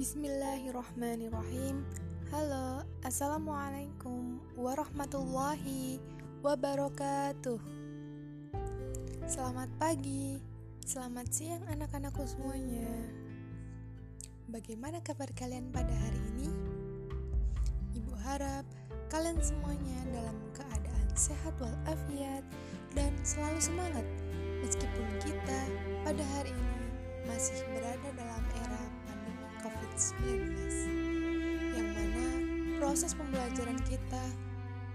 Bismillahirrahmanirrahim. Halo, Assalamualaikum warahmatullahi wabarakatuh. Selamat pagi, selamat siang anak-anakku semuanya. Bagaimana kabar kalian pada hari ini? Ibu harap kalian semuanya dalam keadaan sehat walafiat dan selalu semangat Meskipun kita pada hari ini masih berada dalam COVID-19 yang mana proses pembelajaran kita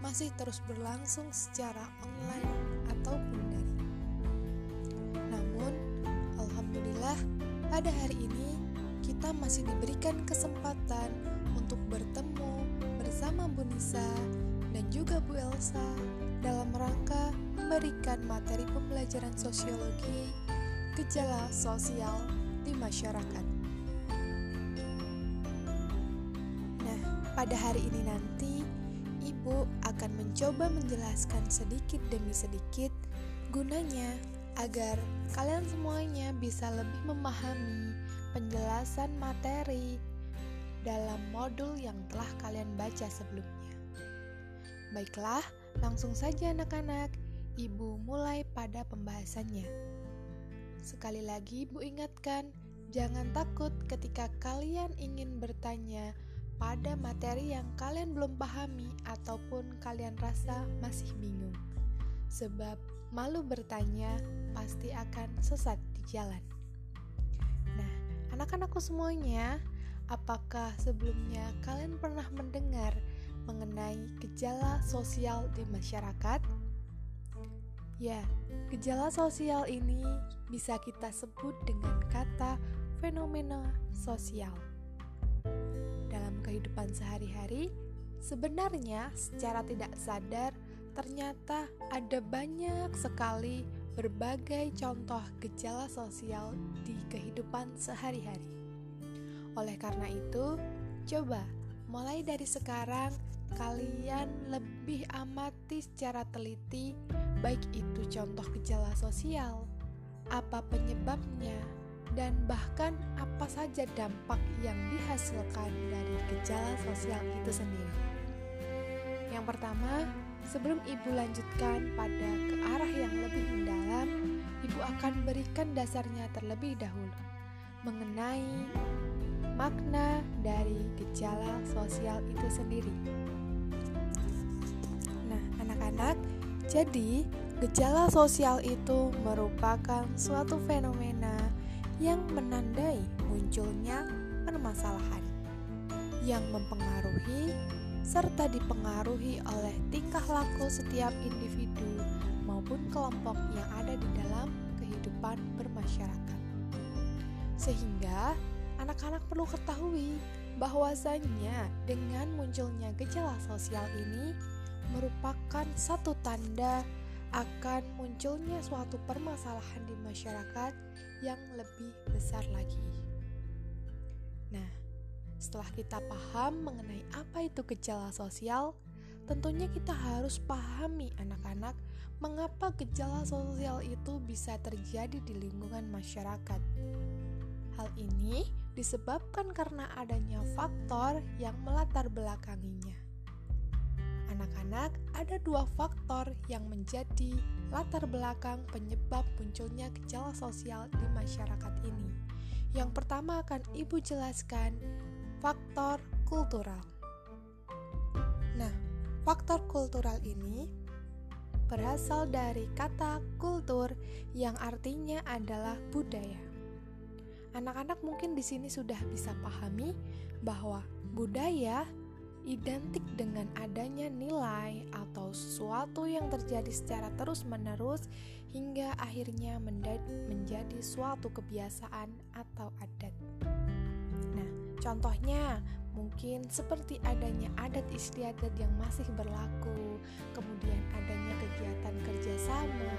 masih terus berlangsung secara online ataupun daring. Namun, alhamdulillah pada hari ini kita masih diberikan kesempatan untuk bertemu bersama Bu Nisa dan juga Bu Elsa dalam rangka memberikan materi pembelajaran sosiologi gejala sosial di masyarakat. Pada hari ini nanti, Ibu akan mencoba menjelaskan sedikit demi sedikit gunanya agar kalian semuanya bisa lebih memahami penjelasan materi dalam modul yang telah kalian baca sebelumnya. Baiklah, langsung saja anak-anak, Ibu mulai pada pembahasannya. Sekali lagi Ibu ingatkan, jangan takut ketika kalian ingin bertanya pada materi yang kalian belum pahami ataupun kalian rasa masih bingung. Sebab malu bertanya pasti akan sesat di jalan. Nah, anak-anakku semuanya, apakah sebelumnya kalian pernah mendengar mengenai gejala sosial di masyarakat? Ya, gejala sosial ini bisa kita sebut dengan kata fenomena sosial kehidupan sehari-hari, sebenarnya secara tidak sadar ternyata ada banyak sekali berbagai contoh gejala sosial di kehidupan sehari-hari. Oleh karena itu, coba mulai dari sekarang kalian lebih amati secara teliti baik itu contoh gejala sosial, apa penyebabnya, dan bahkan apa saja dampak yang dihasilkan dari gejala sosial itu sendiri. Yang pertama, sebelum ibu lanjutkan pada ke arah yang lebih mendalam, ibu akan berikan dasarnya terlebih dahulu mengenai makna dari gejala sosial itu sendiri. Nah, anak-anak, jadi gejala sosial itu merupakan suatu fenomena yang menandai munculnya permasalahan yang mempengaruhi serta dipengaruhi oleh tingkah laku setiap individu maupun kelompok yang ada di dalam kehidupan bermasyarakat. Sehingga anak-anak perlu ketahui bahwasanya dengan munculnya gejala sosial ini merupakan satu tanda akan munculnya suatu permasalahan di masyarakat yang lebih besar lagi. Nah, setelah kita paham mengenai apa itu gejala sosial, tentunya kita harus pahami anak-anak mengapa gejala sosial itu bisa terjadi di lingkungan masyarakat. Hal ini disebabkan karena adanya faktor yang melatar belakanginya anak-anak, ada dua faktor yang menjadi latar belakang penyebab munculnya gejala sosial di masyarakat ini. Yang pertama akan Ibu jelaskan faktor kultural. Nah, faktor kultural ini berasal dari kata kultur yang artinya adalah budaya. Anak-anak mungkin di sini sudah bisa pahami bahwa budaya identik dengan adanya nilai atau sesuatu yang terjadi secara terus-menerus hingga akhirnya menjadi suatu kebiasaan atau adat. Nah, contohnya mungkin seperti adanya adat istiadat yang masih berlaku, kemudian adanya kegiatan kerjasama,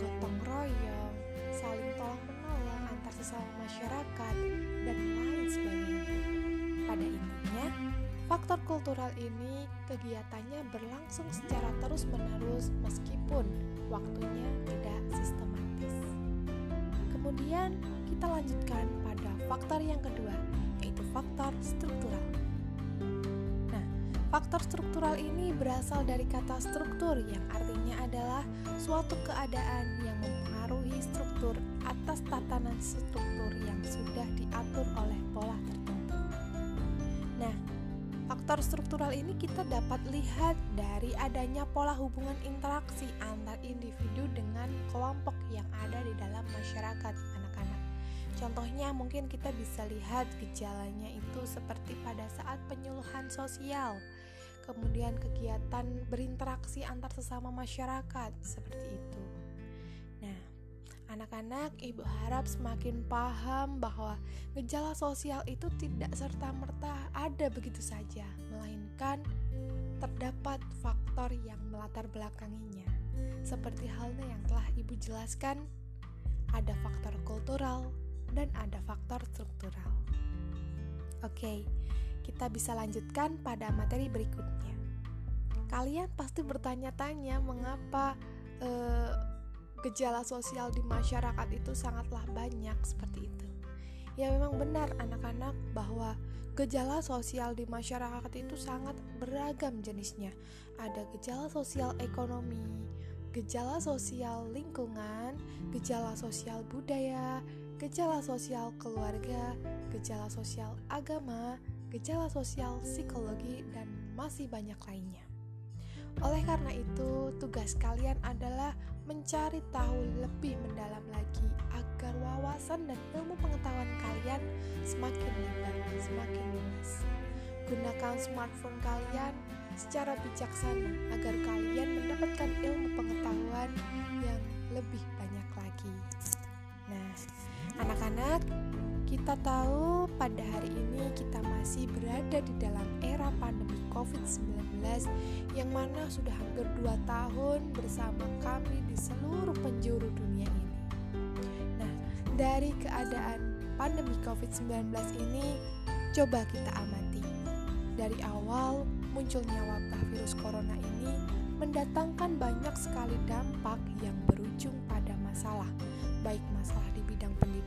gotong royong, saling tolong menolong antar sesama masyarakat, dan lain sebagainya. Pada intinya, Faktor kultural ini kegiatannya berlangsung secara terus-menerus meskipun waktunya tidak sistematis. Kemudian kita lanjutkan pada faktor yang kedua, yaitu faktor struktural. Nah, faktor struktural ini berasal dari kata struktur yang artinya adalah suatu keadaan yang mempengaruhi struktur atas tatanan struktur yang sudah diatur oleh pola tertentu. Faktor struktural ini kita dapat lihat dari adanya pola hubungan interaksi antar individu dengan kelompok yang ada di dalam masyarakat Contohnya mungkin kita bisa lihat gejalanya itu seperti pada saat penyuluhan sosial, kemudian kegiatan berinteraksi antar sesama masyarakat seperti itu. Anak-anak ibu harap semakin paham bahwa gejala sosial itu tidak serta-merta ada begitu saja, melainkan terdapat faktor yang melatar belakanginya. Seperti halnya yang telah ibu jelaskan, ada faktor kultural, dan ada faktor struktural. Oke, kita bisa lanjutkan pada materi berikutnya. Kalian pasti bertanya-tanya mengapa eh, gejala sosial di masyarakat itu sangatlah banyak seperti itu. Ya memang benar anak-anak bahwa gejala sosial di masyarakat itu sangat beragam jenisnya. Ada gejala sosial ekonomi, gejala sosial lingkungan, gejala sosial budaya, gejala sosial keluarga, gejala sosial agama, gejala sosial psikologi, dan masih banyak lainnya. Oleh karena itu, tugas kalian adalah mencari tahu lebih mendalam lagi agar wawasan dan ilmu pengetahuan kalian semakin lebar, semakin luas. Gunakan smartphone kalian secara bijaksana agar kalian mendapatkan ilmu pengetahuan yang lebih banyak lagi. Anak-anak, kita tahu pada hari ini kita masih berada di dalam era pandemi COVID-19 yang mana sudah hampir 2 tahun bersama kami di seluruh penjuru dunia ini. Nah, dari keadaan pandemi COVID-19 ini, coba kita amati. Dari awal munculnya wabah virus corona ini mendatangkan banyak sekali dampak yang berujung pada masalah, baik masalah di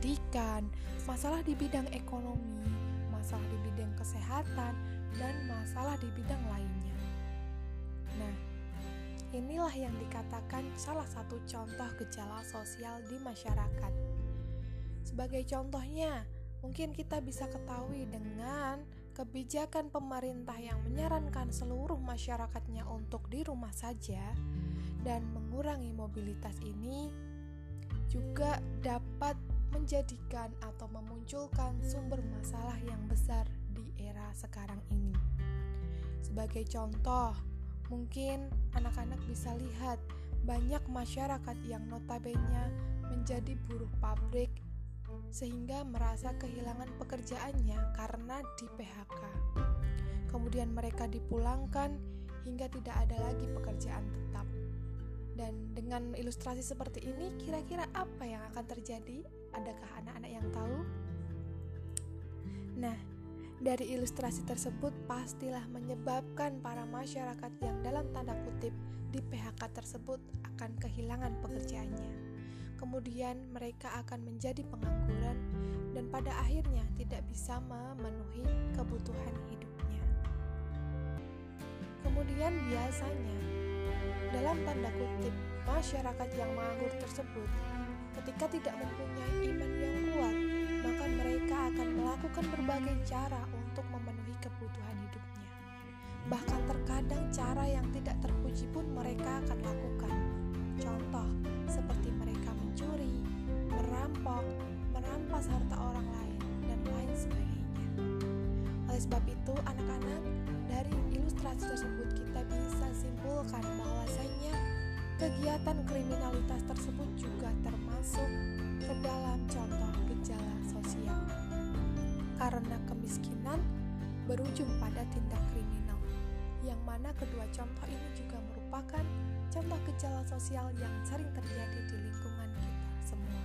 pendidikan, masalah di bidang ekonomi, masalah di bidang kesehatan, dan masalah di bidang lainnya. Nah, inilah yang dikatakan salah satu contoh gejala sosial di masyarakat. Sebagai contohnya, mungkin kita bisa ketahui dengan kebijakan pemerintah yang menyarankan seluruh masyarakatnya untuk di rumah saja dan mengurangi mobilitas ini juga dapat menjadikan atau memunculkan sumber masalah yang besar di era sekarang ini. Sebagai contoh, mungkin anak-anak bisa lihat banyak masyarakat yang notabene menjadi buruh pabrik sehingga merasa kehilangan pekerjaannya karena di PHK. Kemudian mereka dipulangkan hingga tidak ada lagi pekerjaan tetap. Dan dengan ilustrasi seperti ini, kira-kira apa yang akan terjadi? Adakah anak-anak yang tahu? Nah, dari ilustrasi tersebut pastilah menyebabkan para masyarakat yang dalam tanda kutip di PHK tersebut akan kehilangan pekerjaannya. Kemudian mereka akan menjadi pengangguran dan pada akhirnya tidak bisa memenuhi kebutuhan hidupnya. Kemudian biasanya dalam tanda kutip masyarakat yang menganggur tersebut ketika tidak mempunyai iman yang kuat, maka mereka akan melakukan berbagai cara untuk memenuhi kebutuhan hidupnya. Bahkan terkadang cara yang tidak terpuji pun mereka akan lakukan. Contoh, seperti mereka mencuri, merampok, merampas harta orang lain, dan lain sebagainya. Oleh sebab itu, anak-anak, dari ilustrasi tersebut kita bisa simpulkan bahwasanya kegiatan kriminalitas tersebut juga termasuk ke dalam contoh gejala sosial. Karena kemiskinan berujung pada tindak kriminal, yang mana kedua contoh ini juga merupakan contoh gejala sosial yang sering terjadi di lingkungan kita semua.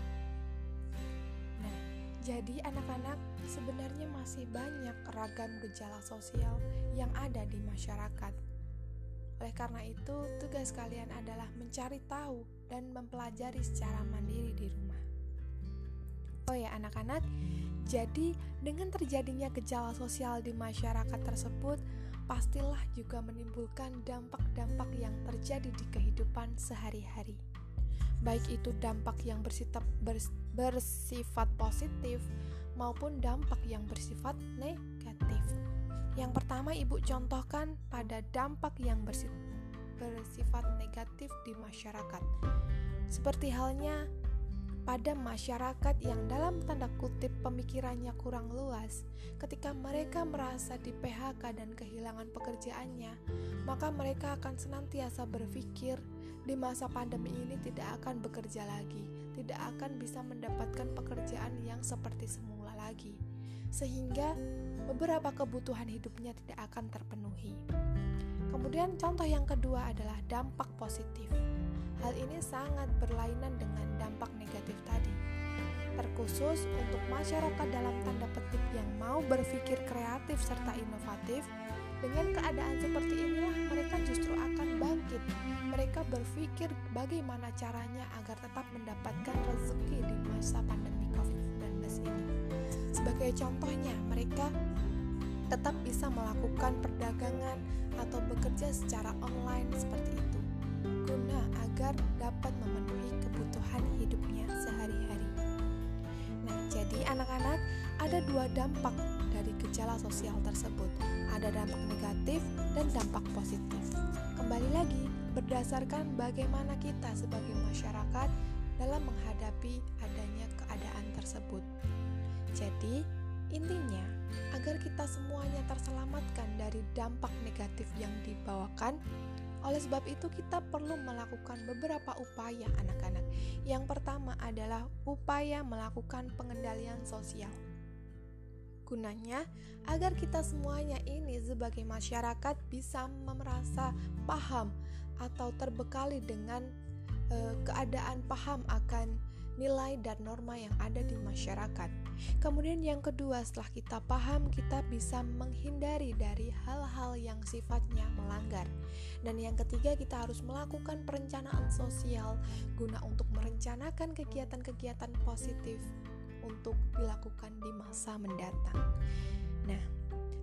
Nah, jadi anak-anak sebenarnya masih banyak ragam gejala sosial yang ada di masyarakat oleh karena itu, tugas kalian adalah mencari tahu dan mempelajari secara mandiri di rumah. Oh ya, anak-anak, Jadi, dengan terjadinya gejala sosial di masyarakat tersebut, pastilah juga menimbulkan dampak-dampak yang terjadi di kehidupan sehari-hari. Baik itu dampak yang bersifat, bersifat positif maupun dampak yang bersifat negatif. Yang pertama, Ibu contohkan pada dampak yang bersifat negatif di masyarakat. Seperti halnya pada masyarakat yang dalam tanda kutip pemikirannya kurang luas, ketika mereka merasa di PHK dan kehilangan pekerjaannya, maka mereka akan senantiasa berpikir di masa pandemi ini tidak akan bekerja lagi, tidak akan bisa mendapatkan pekerjaan yang seperti semula lagi, sehingga beberapa kebutuhan hidupnya tidak akan terpenuhi. Kemudian, contoh yang kedua adalah dampak positif. Hal ini sangat berlainan dengan dampak negatif tadi. Terkhusus untuk masyarakat dalam tanda petik yang mau berpikir kreatif serta inovatif, dengan keadaan seperti inilah mereka justru akan bangkit. Mereka berpikir bagaimana caranya agar tetap mendapatkan rezeki di masa pandemi COVID-19 ini. Sebagai contohnya, mereka tetap bisa melakukan perdagangan atau bekerja secara online seperti itu guna agar dapat memenuhi kebutuhan hidupnya sehari-hari. Nah, jadi anak-anak ada dua dampak dari gejala sosial tersebut. Ada dampak negatif dan dampak positif. Kembali lagi, berdasarkan bagaimana kita sebagai masyarakat dalam menghadapi tersebut. Jadi, intinya agar kita semuanya terselamatkan dari dampak negatif yang dibawakan oleh sebab itu, kita perlu melakukan beberapa upaya, anak-anak. Yang pertama adalah upaya melakukan pengendalian sosial. Gunanya agar kita semuanya ini sebagai masyarakat bisa merasa paham atau terbekali dengan uh, keadaan paham akan nilai dan norma yang ada di masyarakat. Kemudian yang kedua, setelah kita paham, kita bisa menghindari dari hal-hal yang sifatnya melanggar. Dan yang ketiga, kita harus melakukan perencanaan sosial guna untuk merencanakan kegiatan-kegiatan positif untuk dilakukan di masa mendatang. Nah,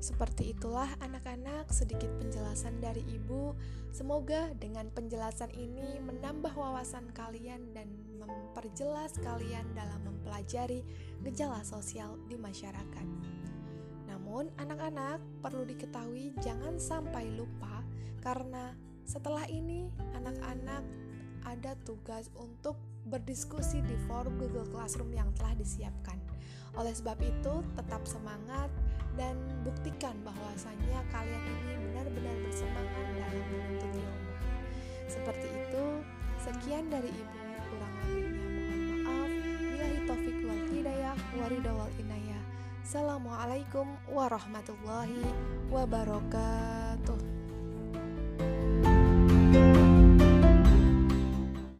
seperti itulah anak-anak sedikit penjelasan dari ibu. Semoga dengan penjelasan ini menambah wawasan kalian dan memperjelas kalian dalam mempelajari gejala sosial di masyarakat. Namun, anak-anak perlu diketahui jangan sampai lupa karena setelah ini anak-anak ada tugas untuk berdiskusi di forum Google Classroom yang telah disiapkan. Oleh sebab itu, tetap semangat dan buktikan bahwasannya kalian ini benar-benar bersemangat dalam menuntut ilmu. Seperti itu, sekian dari ibu kurang lebihnya mohon maaf. Bilahi taufik wal hidayah warida wal inayah. Assalamualaikum warahmatullahi wabarakatuh.